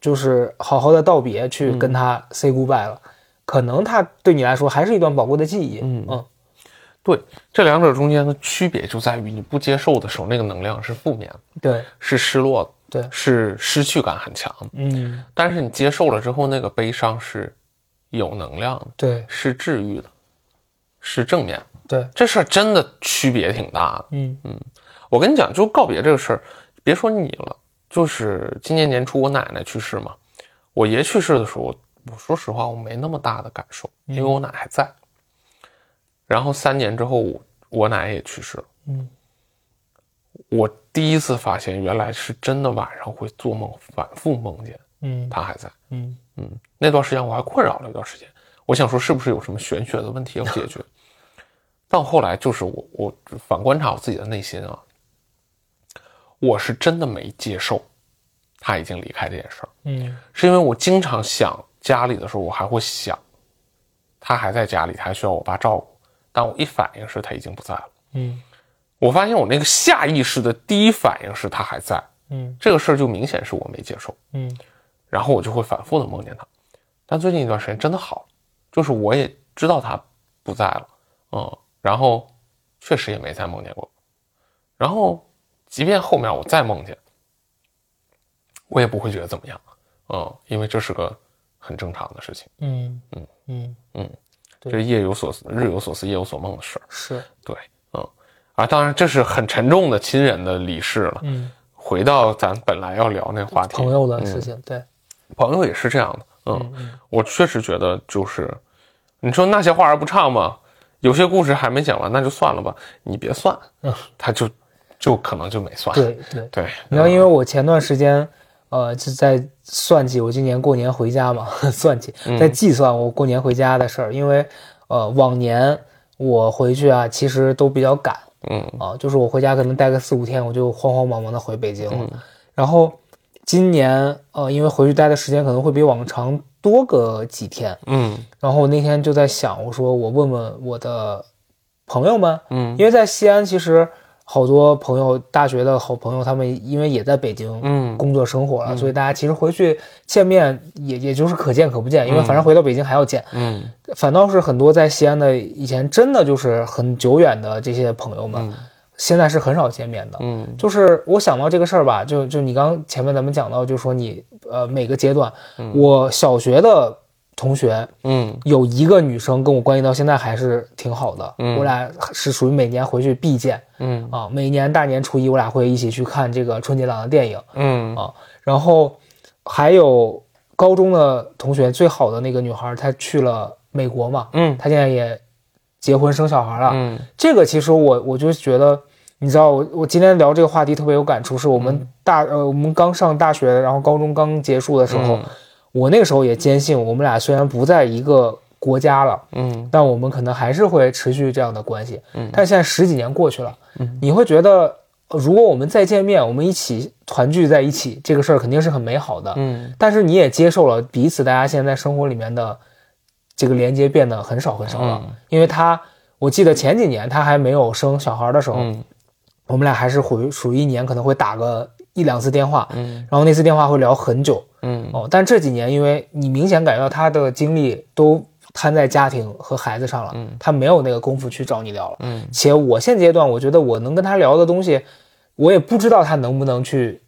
就是好好的道别去跟他 say goodbye 了，可能他对你来说还是一段宝贵的记忆。嗯嗯对，这两者中间的区别就在于你不接受的时候，那个能量是负面的，对是失落的，对，是失去感很强。嗯但是你接受了之后，那个悲伤是有能量的，对是治愈的，是正面。对，这事儿真的区别挺大的。嗯我跟你讲，就告别这个事儿，别说你了，就是今年年初我奶奶去世嘛，我爷去世的时候，我说实话我没那么大的感受，因为我奶还在。然后三年之后，我我奶也去世了。嗯，我第一次发现，原来是真的晚上会做梦，反复梦见嗯他还在。嗯嗯，那段时间我还困扰了一段时间，我想说是不是有什么玄学的问题要解决，但后来就是我我反观察我自己的内心啊，我是真的没接受他已经离开这件事儿，嗯是因为我经常想家里的时候，我还会想他还在家里，他还需要我爸照顾，但我一反应是他已经不在了。嗯我发现我那个下意识的第一反应是他还在，嗯这个事儿就明显是我没接受。嗯然后我就会反复的梦见他。但最近一段时间真的好了，就是我也知道他不在了，嗯，然后确实也没再梦见过。然后即便后面我再梦见，我也不会觉得怎么样，嗯，因为这是个很正常的事情，嗯嗯嗯，嗯这是夜有所思、日有所思、夜有所梦的事儿。是对，嗯，啊，当然这是很沉重的亲人的离世了。嗯回到咱本来要聊那话题，朋友的嗯事情，对，朋友也是这样的，嗯，我确实觉得就是，你说那些话儿不唱吗？有些故事还没讲完，那就算了吧，你别算，嗯他就就可能就没算，对对。对，你要，因为我前段时间，呃，就在算计我今年过年回家嘛，算计，在计算我过年回家的事儿。因为，呃，往年我回去啊，其实都比较赶嗯。啊，就是我回家可能待个四五天，我就慌慌忙忙的回北京了。嗯。然后今年，呃，因为回去待的时间可能会比往常多个几天，嗯。然后我那天就在想，我说我问问我的朋友们，嗯。因为在西安其实，好多朋友，大学的好朋友，他们因为也在北京嗯。工作生活了，所以大家其实回去见面也也就是可见可不见，因为反正回到北京还要见。嗯。反倒是很多在西安的以前真的就是很久远的这些朋友们，现在是很少见面的。嗯。就是我想到这个事儿吧，就就你刚前面咱们讲到，就说你呃每个阶段，我小学的同学嗯。有一个女生跟我关系到现在还是挺好的，嗯。我俩是属于每年回去必见嗯。啊，每年大年初一我俩会一起去看这个春节档的电影嗯。啊，然后还有高中的同学最好的那个女孩，她去了美国嘛，嗯。她现在也结婚生小孩了，嗯。这个其实我我就觉得，你知道，我我今天聊这个话题特别有感触，是我嗯。们大、呃我们刚上大学，然后高中刚结束的时候，嗯我那个时候也坚信，我们俩虽然不在一个国家了，嗯但我们可能还是会持续这样的关系。嗯但现在十几年过去了，嗯你会觉得，呃如果我们再见面，我们一起团聚在一起，这个事儿肯定是很美好的。嗯但是你也接受了彼此，大家现在生活里面的这个连接变得很少很少了，嗯因为他，我记得前几年他还没有生小孩的时候，嗯我们俩还是属属于一年可能会打个一两次电话，嗯然后那次电话会聊很久嗯哦。但这几年，因为你明显感觉到他的精力都摊在家庭和孩子上了，嗯他没有那个功夫去找你聊了。嗯且我现阶段，我觉得我能跟他聊的东西，我也不知道他能不能去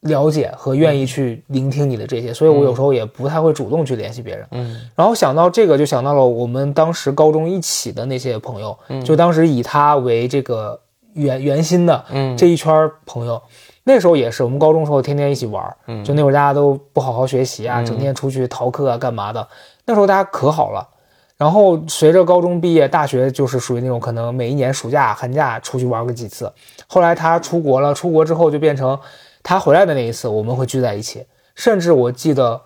了解和愿意去聆听你的这些，所以我有时候也不太会主动去联系别人。嗯然后想到这个，就想到了我们当时高中一起的那些朋友，就当时以他为这个圆圆心的嗯这一圈朋友。那时候也是，我们高中时候天天一起玩儿，就那会儿大家都不好好学习啊，整天出去逃课啊，干嘛的。那时候大家可好了。然后随着高中毕业，大学就是属于那种可能每一年暑假、寒假出去玩个几次。后来他出国了，出国之后就变成他回来的那一次，我们会聚在一起。甚至我记得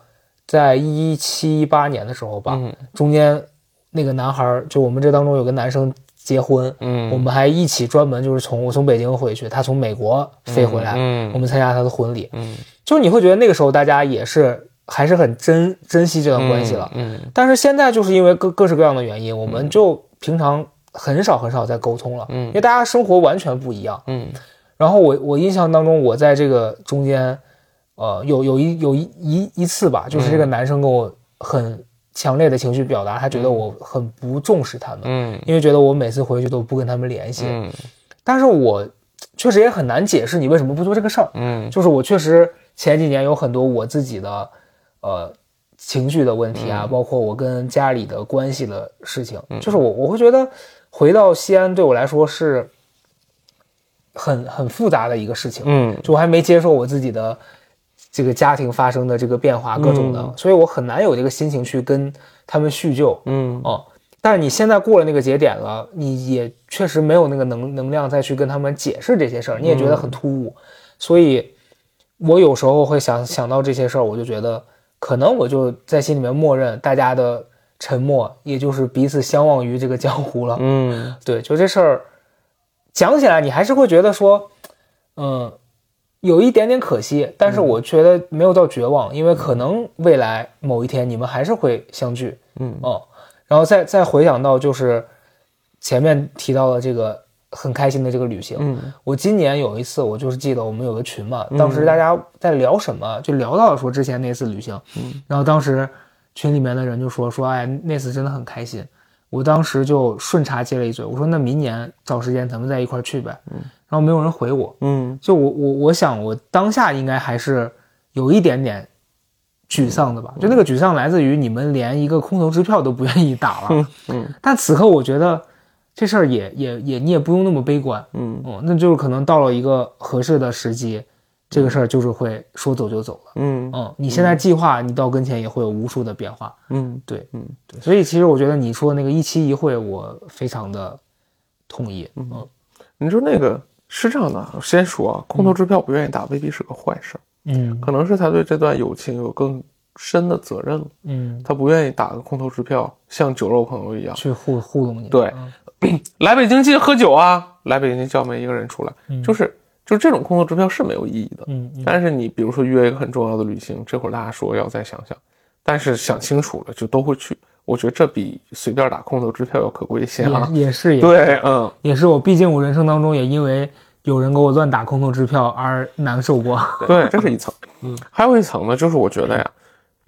在一七一八年的时候吧，嗯中间那个男孩儿，就我们这当中有个男生结婚，嗯。我们还一起专门就是从我从北京回去，他从美国飞回来，嗯我们参加他的婚礼。嗯。就是你会觉得那个时候大家也是还是很珍珍惜这段关系了。嗯但是现在就是因为各各式各样的原因，我们就平常很少很少在沟通了，嗯。因为大家生活完全不一样。嗯。然后我我印象当中，我在这个中间，呃，有有一有一一一次吧，就是这个男生跟我很强烈的情绪表达，他觉得我很不重视他们，嗯。因为觉得我每次回去都不跟他们联系。嗯。但是我确实也很难解释你为什么不做这个事儿。嗯。就是我确实前几年有很多我自己的呃情绪的问题啊，包括我跟家里的关系的事情，就是我我会觉得回到西安对我来说是很很复杂的一个事情，嗯。就我还没接受我自己的这个家庭发生的这个变化各种的，所以我很难有这个心情去跟他们叙旧，嗯。哦。但是你现在过了那个节点了，你也确实没有那个能能量再去跟他们解释这些事儿，你也觉得很突兀，所以我有时候会想想到这些事儿，我就觉得可能我就在心里面默认大家的沉默，也就是彼此相忘于这个江湖了。嗯。对，就这事儿讲起来，你还是会觉得说，嗯，有一点点可惜，但是我觉得没有到绝望，因为可能未来某一天你们还是会相聚。嗯。哦，然后再再回想到就是前面提到的这个很开心的这个旅行，嗯。我今年有一次，我就是记得我们有个群嘛，当时大家在聊什么，就聊到了说之前那次旅行，嗯。然后当时群里面的人就说说，哎，那次真的很开心。我当时就顺茬接了一嘴，我说那明年找时间咱们再一块儿去呗。然后没有人回我，嗯就我我我想我当下应该还是有一点点沮丧的吧，就那个沮丧来自于你们连一个空头支票都不愿意打了。嗯但此刻我觉得这事儿也也也你也不用那么悲观，嗯哦，那就是可能到了一个合适的时机，这个事儿就是会说走就走了。嗯嗯，你现在计划，你到跟前也会有无数的变化。嗯对，嗯对，所以其实我觉得你说的那个一期一会，我非常的同意。嗯你说那个是这样的，先说啊，空头支票不愿意打未必是个坏事儿，嗯可能是他对这段友情有更深的责任了，嗯，他不愿意打个空头支票，像酒肉朋友一样。去糊糊弄你。对嗯 来北京记得喝酒啊！来北京叫没一个人出来，就是就是这种空头支票是没有意义的。嗯嗯但是你比如说约一个很重要的旅行，这会儿大家说要再想想，但是想清楚了就都会去。我觉得这比随便打空头支票要可贵一些啊。也也是也对，嗯也是我，毕竟我人生当中也因为有人给我乱打空头支票而难受过。对，这是一层。嗯，还有一层呢，就是我觉得呀，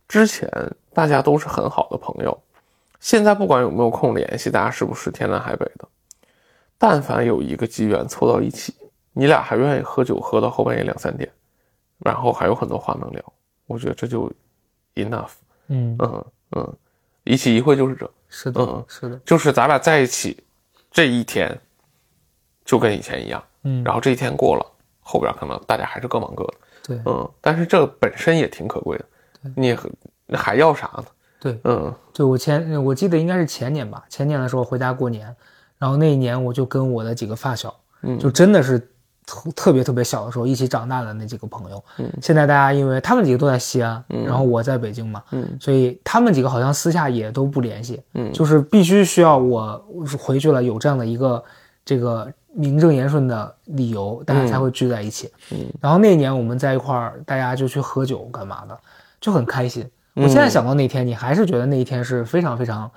之前大家都是很好的朋友，现在不管有没有空联系，大家是不是天南海北的，但凡有一个机缘凑到一起，你俩还愿意喝酒喝到后半夜两三点，然后还有很多话能聊，我觉得这就 enough。嗯，嗯嗯，一起一会就是这，是的，嗯。是的，就是咱俩在一起这一天，就跟以前一样。嗯，然后这一天过了，后边可能大家还是各忙各的。对嗯，但是这本身也挺可贵的，你那还要啥呢？对嗯对，我前我记得应该是前年吧，前年的时候回家过年，然后那一年我就跟我的几个发小，嗯就真的是特特别特别小的时候一起长大的那几个朋友。嗯现在大家因为他们几个都在西安，嗯然后我在北京嘛，嗯所以他们几个好像私下也都不联系，嗯就是必须需要我回去了有这样的一个这个名正言顺的理由，大家才会聚在一起。嗯然后那一年我们在一块儿，大家就去喝酒干嘛的，就很开心。我现在想到那天，你还是觉得那一天是非常非常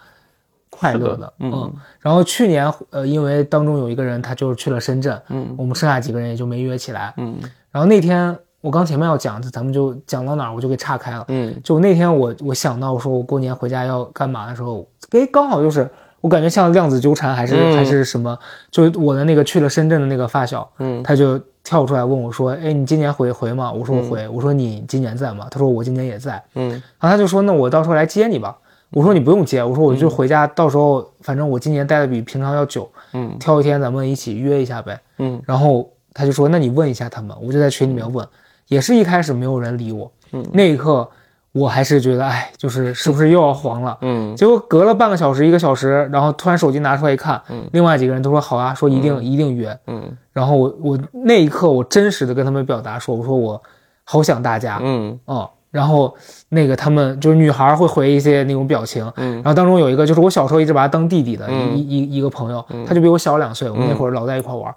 快乐是的嗯然后去年呃，因为当中有一个人他就是去了深圳，嗯我们剩下几个人也就没约起来。嗯然后那天我刚前面要讲，咱们就讲到哪儿我就给岔开了。嗯就那天我我想到说我过年回家要干嘛的时候，哎，刚好就是我感觉像量子纠缠还是、嗯还是什么，就我的那个去了深圳的那个发小，嗯他就跳出来问我说，哎，你今年回回吗？我说我回。我说你今年在吗？他说我今年也在。嗯然后他就说那我到时候来接你吧。我说你不用接，我说我就回家，到时候反正我今年待的比平常要久，嗯挑一天咱们一起约一下呗。嗯然后他就说：“那你问一下他们。”我就在群里面问，也是一开始没有人理我。嗯那一刻我还是觉得，哎，就是是不是又要黄了？嗯。结果隔了半个小时、一个小时，然后突然手机拿出来一看，嗯。另外几个人都说好啊，说一定、一定约。嗯。然后我我那一刻我真实的跟他们表达说，我说我好想大家，嗯。嗯。然后那个他们就是女孩会回一些那种表情，嗯。然后当中有一个就是我小时候一直把他当弟弟的嗯。一一一个朋友，他就比我小两岁，我们那会儿老在一块玩。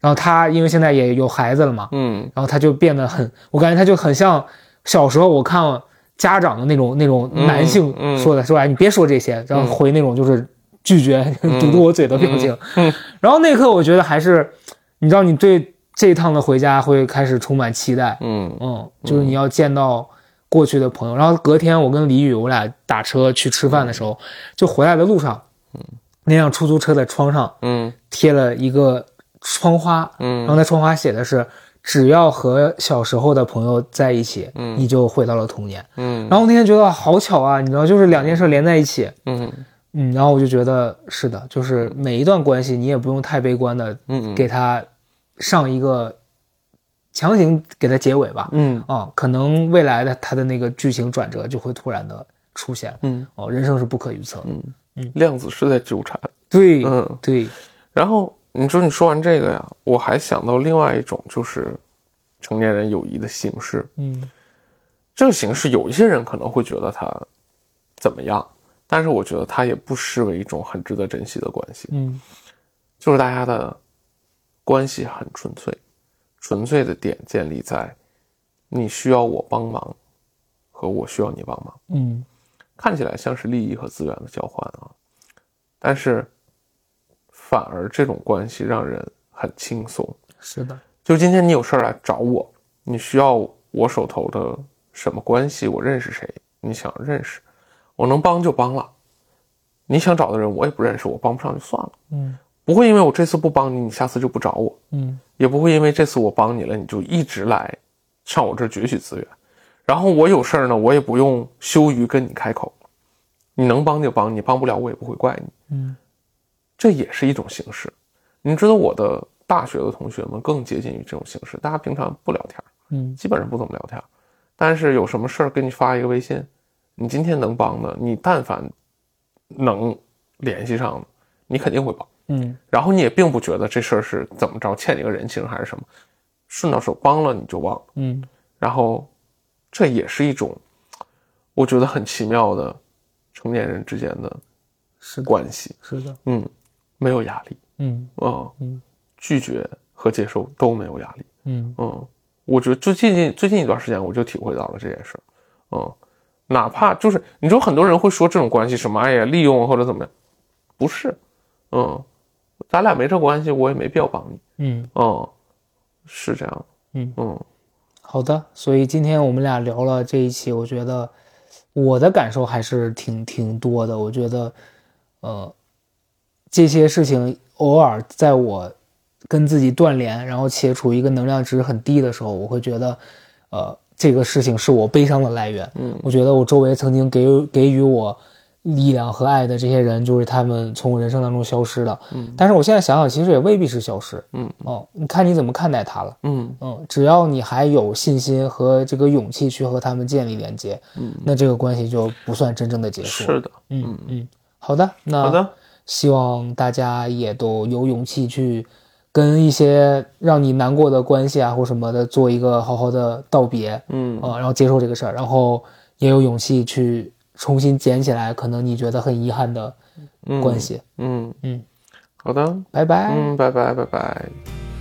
然后他因为现在也有孩子了嘛，嗯。然后他就变得很，我感觉他就很像小时候我看家长的那种那种男性嗯。说的，说哎你别说这些，然后回那种就是拒绝 堵住我嘴的表情。然后那一刻我觉得还是，你知道你对这一趟的回家会开始充满期待，嗯。嗯，就是你要见到过去的朋友。然后隔天我跟李宇我俩打车去吃饭的时候，就回来的路上，那辆出租车的窗上嗯。贴了一个窗花，嗯。然后嗯那窗花写的是“只要和小时候的朋友在一起，嗯你就回到了童年”。嗯然后那天觉得好巧啊，你知道，就是两件事连在一起。嗯嗯，然后我就觉得是的，就是每一段关系你也不用太悲观的嗯给他上一个强行给他结尾吧。嗯啊，可能未来的他的那个剧情转折就会突然的出现。嗯哦，人生是不可预测的。嗯，量子是在纠缠。对，嗯，对，然后你说你说完这个呀，我还想到另外一种就是成年人友谊的形式。嗯这个形式有一些人可能会觉得它怎么样，但是我觉得它也不失为一种很值得珍惜的关系。嗯就是大家的关系很纯粹，纯粹的点建立在你需要我帮忙和我需要你帮忙，嗯看起来像是利益和资源的交换啊，但是反而这种关系让人很轻松。是的，就今天你有事儿来找我，你需要我手头的什么关系，我认识谁，你想认识，我能帮就帮了。你想找的人我也不认识，我帮不上就算了。嗯不会因为我这次不帮你，你下次就不找我，嗯也不会因为这次我帮你了，你就一直来上我这儿攫取资源。然后我有事儿呢，我也不用羞于跟你开口，你能帮就帮，你帮不了我也不会怪你。嗯这也是一种形式。你知道我的大学的同学们更接近于这种形式，大家平常不聊天，嗯基本上不怎么聊天，但是有什么事儿给你发一个微信，你今天能帮的，你但凡能联系上的，你肯定会帮。嗯然后你也并不觉得这事儿是怎么着欠你个人情还是什么，顺到手帮了你就忘了。嗯然后这也是一种我觉得很奇妙的成年人之间的是的，关系。是的，嗯，没有压力。嗯嗯嗯拒绝和接受都没有压力。嗯嗯，我觉得最近近最近一段时间我就体会到了这件事儿。嗯，哪怕就是你说很多人会说这种关系什么哎呀利用或者怎么样，不是，嗯，咱俩没这关系，我也没必要帮你。嗯嗯，是这样。嗯嗯好的，所以今天我们俩聊了这一期，我觉得我的感受还是挺挺多的。我觉得，呃，这些事情偶尔在我跟自己断联，然后且处于一个能量值很低的时候，我会觉得，呃，这个事情是我悲伤的来源。嗯我觉得我周围曾经给予给予我力量和爱的这些人，就是他们从我人生当中消失的。嗯但是我现在想想，其实也未必是消失。嗯哦，你看你怎么看待他了。嗯嗯，只要你还有信心和这个勇气去和他们建立连接，嗯，那这个关系就不算真正的结束。是的。嗯嗯，好的，那好的，希望大家也都有勇气去跟一些让你难过的关系啊或什么的做一个好好的道别嗯啊、然后接受这个事儿，然后也有勇气去重新捡起来可能你觉得很遗憾的关系。嗯嗯，好的，拜拜。嗯，拜拜拜拜。